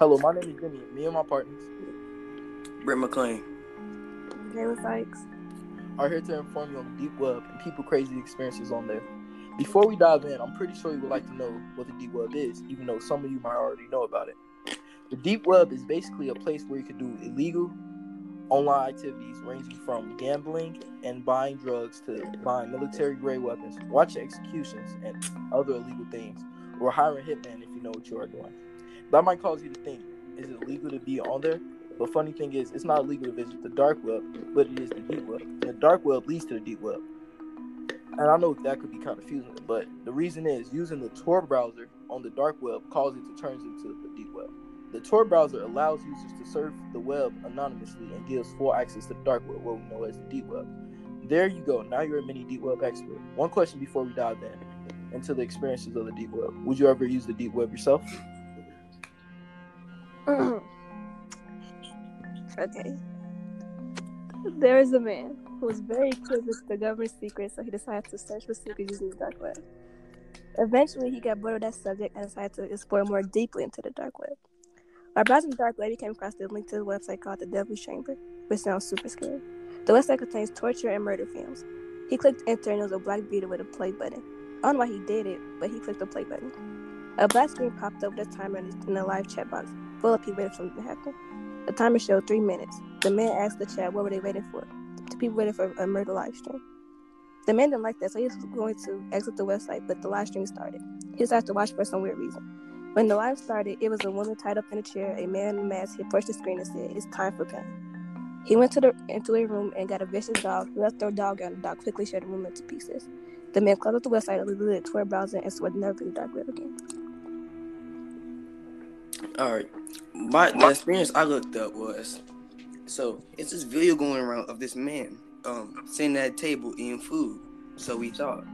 Hello, my name is Jimmy. Me and my partners Brent McClain. Jalen Sykes. are here to inform you on the deep web and people crazy experiences on there. Before we dive in, I'm pretty sure you would like to know what the deep web is, even though some of you might already know about it. The deep web is basically a place where you can do illegal online activities ranging from gambling and buying drugs to buying military grade weapons, watching executions, and other illegal things, or hiring hitmen if you know what you are doing. That might cause you to think, is it legal to be on there? But funny thing is, it's not illegal to visit the dark web, but it is the deep web. The dark web leads to the deep web. And I know that could be kind of confusing, but the reason is using the Tor browser on the dark web causes it to turn into the deep web. The Tor browser allows users to surf the web anonymously and gives full access to the dark web, what we know as the deep web. There you go. Now you're a mini deep web expert. One question before we dive in into the experiences of the deep web. Would you ever use the deep web yourself? okay. There is a man who was very curious with the government secret, so he decided to search for secrets using the dark web. Eventually, he got bored of that subject and decided to explore more deeply into the dark web. While browsing the dark web, he came across the link to a website called the Devil's Chamber, which sounds super scary. The website contains torture and murder films. He clicked enter and it was a black beetle with a play button. I don't know why he did it, but he clicked the play button. A black screen popped up with a timer in the live chat box, full of people waiting for something to happen. The timer showed three minutes. The man asked the chat what were they waiting for. The people waiting for a murder live stream. The man didn't like that, so he was going to exit the website, but the live stream started. He decided to watch for some weird reason. When the live started, it was a woman tied up in a chair, a man in a mask. He approached the screen and said, It's time for pain. He went to the into a room and got a vicious dog. Left the dog out, and the dog quickly shut the room into pieces. The man closed up the website, deleted the Tor browser, and swore never be the dark web again. All right. My the experience I looked up was so it's this video going around of this man um sitting at a table eating food. So we thought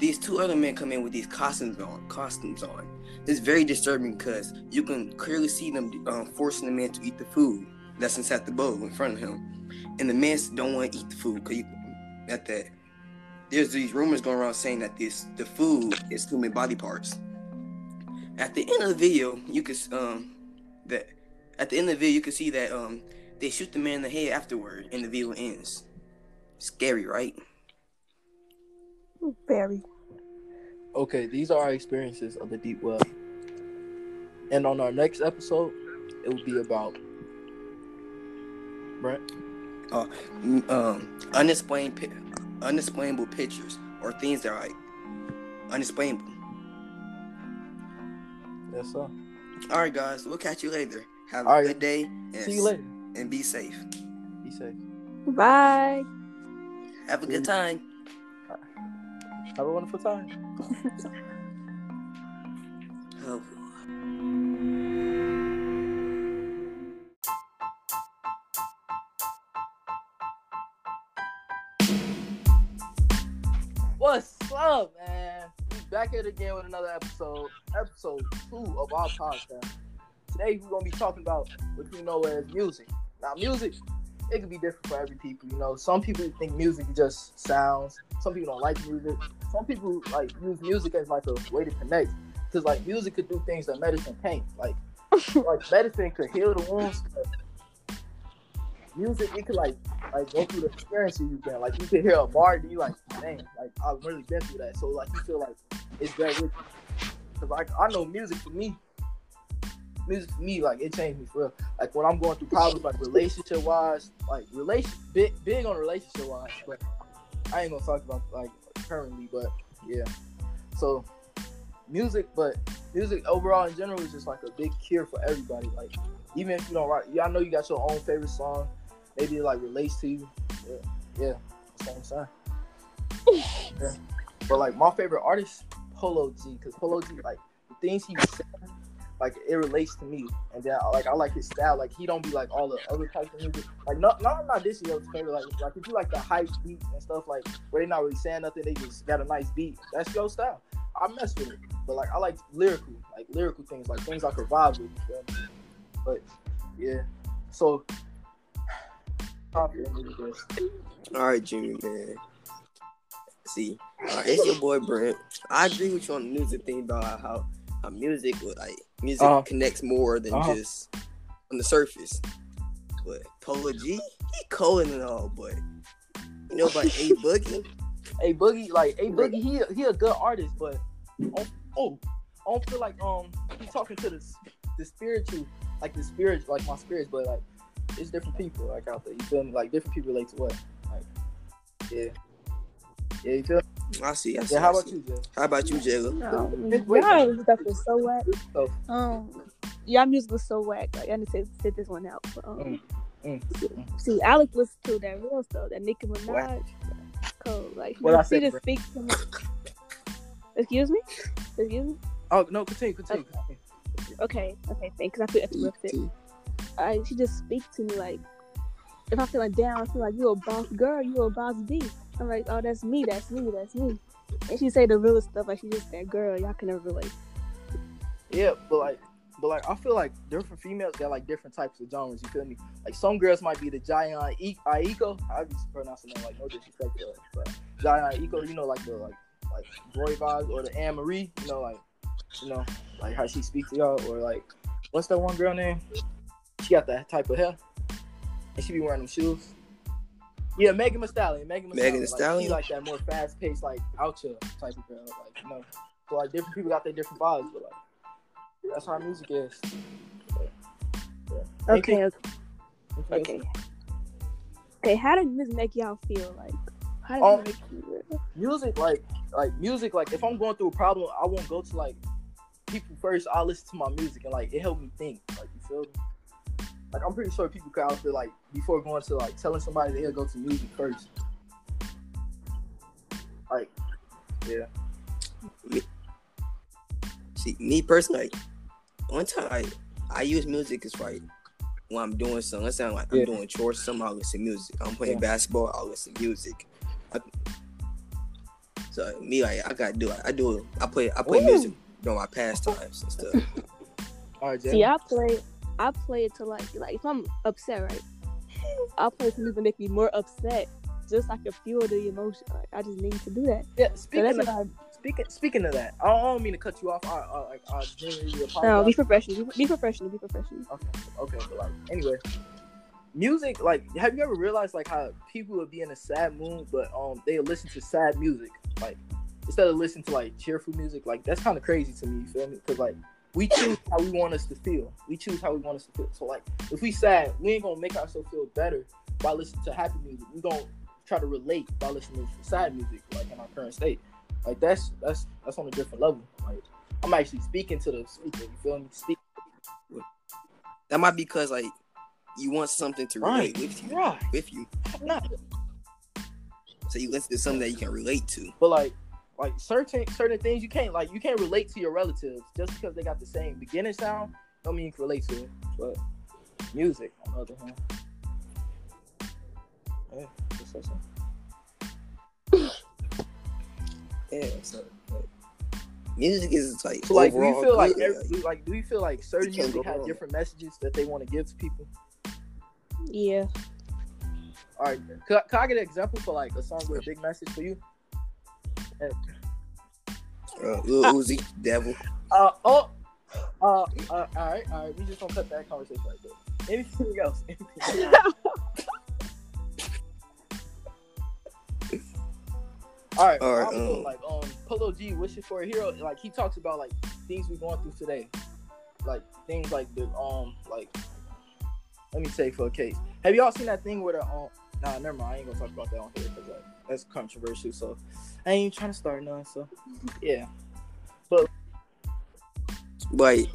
these two other men come in with these costumes on. Costumes on. It's very disturbing because you can clearly see them um, forcing the man to eat the food that's inside the bowl in front of him, and the men don't want to eat the food because at that there's these rumors going around saying that this the food is human body parts. At the end of the video, you can um that at the end of the video you can see that um they shoot the man in the head afterward, and the video ends. Scary, right? Very. Okay, these are our experiences of the deep web. And on our next episode, it will be about Brent. Mm, Um, unexplained, unexplainable pictures or things that are like unexplainable. Yes, sir. All right, guys, we'll catch you later. Have a All right. good day and, See you later. and be safe. Be safe. Bye. Have a good time. Have a wonderful time. Oh. What's up, man? Back here again with another episode, episode two of our podcast. Today we're gonna be talking about what we know as music. Now, music, it could be different for every people. You know, some people think music just sounds. Some people don't like music. Some people like use music as like a way to connect. Cause like music could do things that medicine can't. Like, like medicine could heal the wounds. Music, it could like like go through the experiences you've been. Like you could hear a bar and you like, dang, like I've really been through that. So like you feel like it's that with you. Cause like I know music for me, music for me, like it changed me for real. Like when I'm going through problems like relationship wise, like relation big big on relationship wise, but I ain't gonna talk about like currently, but yeah. So music, but music overall in general is just like a big cure for everybody. Like even if you don't write, I know you got your own favorite song, maybe it like relates to you. Yeah, yeah, I'm saying. yeah. But like my favorite artist, Polo G, because Polo G, like the things he said, like it relates to me, and then like I like his style. Like he don't be like all the other types of music. Like no, no, not dissing your favorite. Like like if you like the hype beat and stuff, like where they not really saying nothing, they just got a nice beat. That's your style. I mess with it, but like I like lyrical, like lyrical things, like things I could vibe with. You me? But yeah, so. All right, Jimmy, man. See, uh, it's your boy Brent. I agree with you on the music thing about how, how music like music Uh-huh. connects more than Uh-huh. just on the surface. But Polo G, he cold and all, but you know about A Boogie? A Boogie, like A Boogie, he he a good artist, but oh, oh I don't feel like um he's talking to the the spiritual, like the spirit, like my spirits, but like it's different people like out there. You feel me? Like different people relate to what? Like yeah, yeah. You feel? Me? I see. I see. Yeah. How I about see. you, Jay? Um, How about you, Jayla? No, y'all stuff is so whack. Oh. Um, y'all music was so whack. Like, I need to sit this one out. But, um, Mm, mm. See, Alex listens to that real stuff, that Nicki Minaj. What? Cold. Like, What I she say, just bro? speaks to me. Excuse me? Excuse me? Oh no, continue, continue. continue. Okay, okay, thanks. I feel interrupted. I, she just speaks to me like, if I feel like down, I feel like you a boss girl, you a boss B. I'm like, oh, that's me, that's me, that's me. And she say the realest stuff, like she just that girl, y'all can never relate. Yeah, but like, but like, I feel like different females got like different types of genres. You feel me? Like some girls might be the giant I- Aiko. I be pronouncing that like no disrespect but giant Aiko. You know, like the like like Roy vibes or the Anne Marie. You know, like you know, like how she speaks to y'all, or like what's that one girl name? She got that type of hair, and she be wearing them shoes. Yeah, Megan Thee Stallion. Megan Thee Megan Thee Stallion. Like, she like that more fast paced, like out here type of girl. Like you know, so like different people got their different vibes, but like. That's how music is. Okay, okay, Anything okay. else? Okay, how does this make y'all feel? Like, how does Um, it make you feel? Music, like, like music, like if I'm going through a problem, I won't go to like people first. I'll listen to my music and like it helped me think. Like you feel me? Like I'm pretty sure people could out there like before going to like telling somebody they'll go to music first. Like, yeah. See, me personally, like, one time I, I use music is like when I'm doing something. Let's say like I'm doing chores, something I'll listen to music. I'm playing Yeah. basketball, I'll listen to music. I, so me, like I gotta do it. I do it. I play. I play Ooh. music during my pastimes and stuff. All right, Jay. See, I play, I play it to like, like if I'm upset, right? I'll play music to make me more upset, just so I can fuel the emotion. Like, I just need to do that. yeah. Speaking that's of, I. speaking speaking of that, I don't, I don't mean to cut you off. I, I like I genuinely apologize. No, be professional. Be, be professional. Be professional. Okay, okay, but like anyway, music. Like, have you ever realized like how people would be in a sad mood, but um they listen to sad music, like instead of listening to like cheerful music. Like that's kind of crazy to me. You feel me? Because like we choose how we want us to feel. We choose how we want us to feel. So like if we sad, we ain't gonna make ourselves feel better by listening to happy music. We gonna try to relate by listening to sad music, like in our current state. Like that's that's that's on a different level. Like I'm actually speaking to the speaker. You feel me? Speak. That might be because like you want something to relate Right. with you. Right. With you, Not. so you listen to something that you can relate to. But like, like certain certain things you can't like you can't relate to your relatives just because they got the same beginning sound. Don't mean you can relate to it. But music, on the other hand, yeah, just say so. Yeah. So like, music is like So like, do you feel like good, every, do, like do you feel like certain You music go have different messages that they want to give to people? Yeah. All right, could, I- could I get an example for like a song with a big message for you? Uh, Lil Uzi, Devil. Uh oh. Uh, uh, all right, all right. We just gonna cut that conversation right there. Anything else? Anything else? All right, All right, I'm cool. um, like um, Polo G, wishing for a hero. Like he talks about like things we're going through today, like things like the um, like let me take for a case. Have y'all seen that thing where the um, nah, never mind. I ain't gonna talk about that on here because like, that's controversial. So I ain't trying to start none. So yeah, But like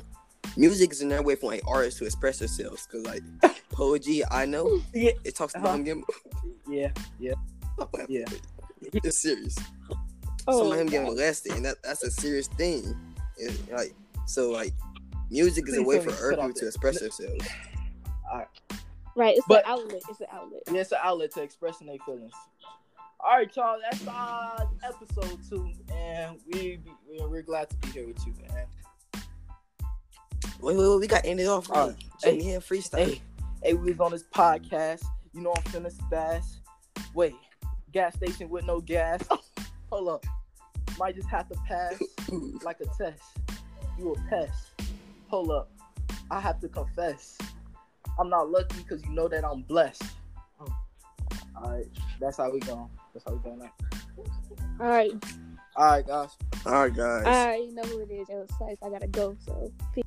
music is another way for like artists to express themselves. Cause like poetry, I know yeah, it talks Uh-huh. about him getting. yeah, yeah. It's serious. Oh, Some of him getting molested, and that, that's a serious thing. It- like so, like music is a way for to cut people off to express themselves. right. It's But- an outlet. It's an outlet. Yeah, it's an outlet to expressing their feelings. All right, y'all. That's uh, episode two, and we we're, we're glad to be here with you, man. Wait, wait, wait, we got to end it off All right. right. Jimmy Hill freestyle. Hey, hey, we was on this podcast. You know I'm finna spaz. Wait, gas station with no gas. Hold up, might just have to pass like a test. You a pest. Pull up. I have to confess. I'm not lucky because you know that I'm blessed. Oh. All right, that's how we going. That's how we going. Now. All right. All right, guys. All right, guys. All right. You know who it is. Yo, Sice, I gotta go. So. peace.